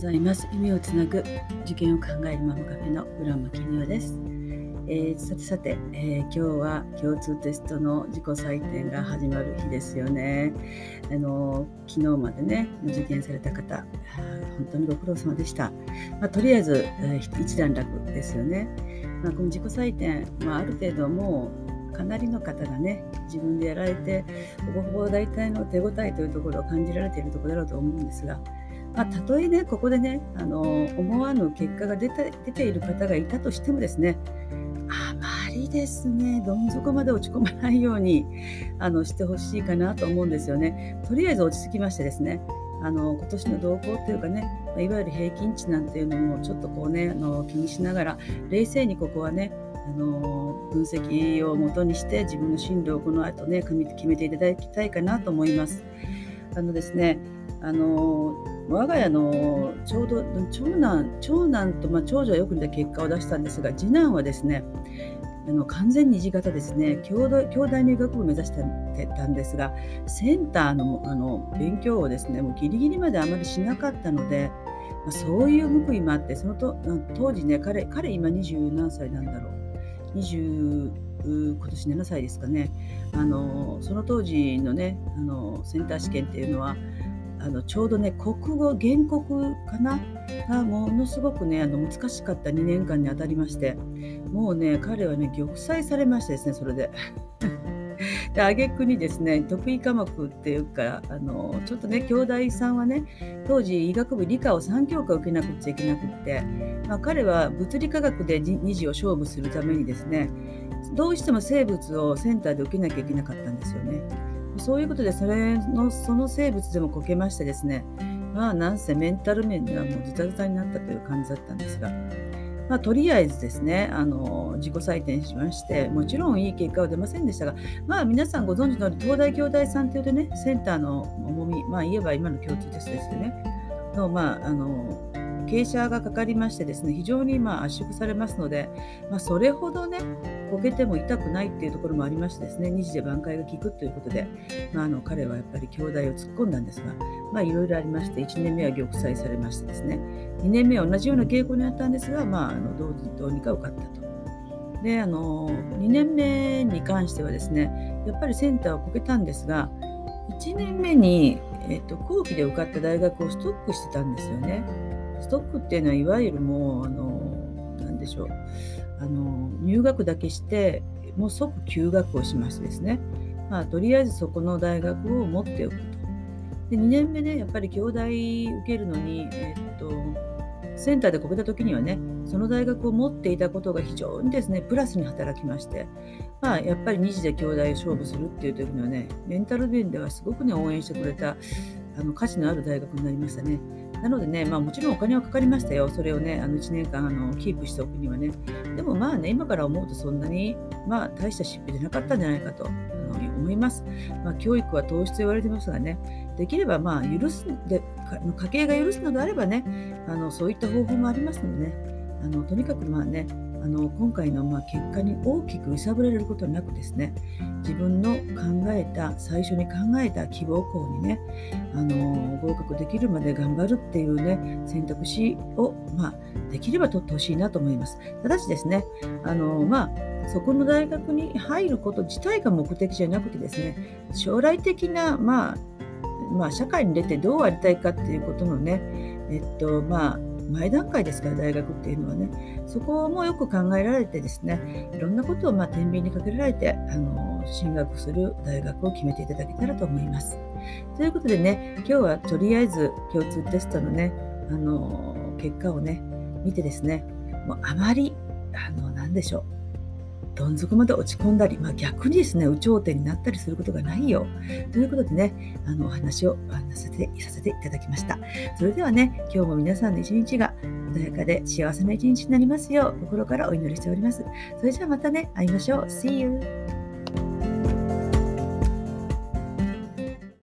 ざいます。夢をつなぐ受験を考えるママカフェの浦間絹代です、えー、さてさて、えー、今日は共通テストの自己採点が始まる日ですよね。あの昨日までね受験された方本当にご苦労様でした、まあ、とりあえず、えー、一段落ですよね、まあ、この自己採点、まあ、ある程度もうかなりの方がね自分でやられてほぼほぼ大体の手応えというところを感じられているところだろうと思うんですがまあ、たとえね、ここでね、あの思わぬ結果が出て出ている方がいたとしてもですね、あまりですね、どん底まで落ち込まないようにあのしてほしいかなと思うんですよね。とりあえず落ち着きましてですね、あの今年の動向というかね、いわゆる平均値なんていうのもちょっとこうね、あの気にしながら、冷静にここはね、あの分析をもとにして自分の進路をこの後ね、決めていただきたいかなと思います。あのですね、あの我が家のちょうど長男長男と、まあ、長女はよく似た結果を出したんですが次男はですねあの完全に字型ですね。兄弟入学部を目指してたんですがセンターのあの勉強をですねもうギリギリまであまりしなかったので、まあ、そういう報いもあってそのと当時ね彼彼今二十何歳なんだろう。20今年7歳ですかね。あのその当時のねあのセンター試験っていうのはあのちょうどね国語原告かな？がものすごくねあの難しかった2年間にあたりましてもうね彼はね玉砕されましてですねそれで。で挙句にですね得意科目っていうかあのちょっとね兄弟さんはね当時医学部理科を3教科受けなくちゃいけなくって、まあ、彼は物理科学で2次を勝負するためにですねどうしても生物をセンターで受けなきゃいけなかったんですよね。そういうことでそれのその生物でもこけましてですねまあなんせメンタル面ではもうズタズタになったという感じだったんですが、まあ、とりあえずですねあの自己採点しましてもちろんいい結果は出ませんでしたがまあ皆さんご存知のように東大京大さんというとねセンターの重みまあ言えば今の共通テストですよね。のまああの傾斜がかかりましてですね非常にま圧縮されますので、まあ、それほどねこけても痛くないっていうところもありましてですね二次で挽回が効くということで、まあ、あの彼はやっぱり兄弟を突っ込んだんですがいろいろありまして1年目は玉砕されましてですね2年目は同じような傾向にあったんですが、まあ、あのどうどうにか受かったと。であの2年目に関してはですねやっぱりセンターをこけたんですが1年目に、えーと後期で受かった大学をストックしてたんですよね。ストックっていうのはいわゆるもうあの何でしょうあの入学だけしてもう即休学をしましてですね、まあ、とりあえずそこの大学を持っておくと。で2年目ねやっぱり兄弟受けるのに、えっとセンターでこけた時にはねその大学を持っていたことが非常にですねプラスに働きまして、まあ、やっぱり2次で兄弟勝負するっていう時にはねメンタル面ではすごくね応援してくれたあの価値のある大学になりましたね。なのでね、まあ、もちろんお金はかかりましたよ、それをね、あの1年間あのキープしておくにはね。でもまあね、今から思うとそんなに、まあ、大した失敗じゃなかったんじゃないかと思います。まあ、教育は糖質と言われてますがね、できればまあ許すで家計が許すのであればね、あのそういった方法もありますのでね、あのとにかくまあね、あの今回のまあ結果に大きく揺さぶられることなくですね自分の考えた最初に考えた希望校にねあの合格できるまで頑張るっていうね選択肢を、まあ、できれば取ってほしいなと思います。ただしですねあの、まあそこの大学に入ること自体が目的じゃなくてですね将来的な、まあ、まあ、社会に出てどうありたいかっていうことのね、えっとまあ、前段階ですから大学っていうのはねそこもよく考えられてですねいろんなことをまあ天秤にかけられてあの進学する大学を決めていただけたらと思います。ということでね今日はとりあえず共通テストのねあの結果をね見てですねもうあまりあの何でしょうどん底まで落ち込んだり、まあ、逆にですね、有頂天になったりすることがないよ。ということでね、あのお話をさせてさせていただきました。それではね、今日も皆さんの一日が穏やかで幸せな一日になりますよう、心からお祈りしております。それじゃあまたね、会いましょう。See you!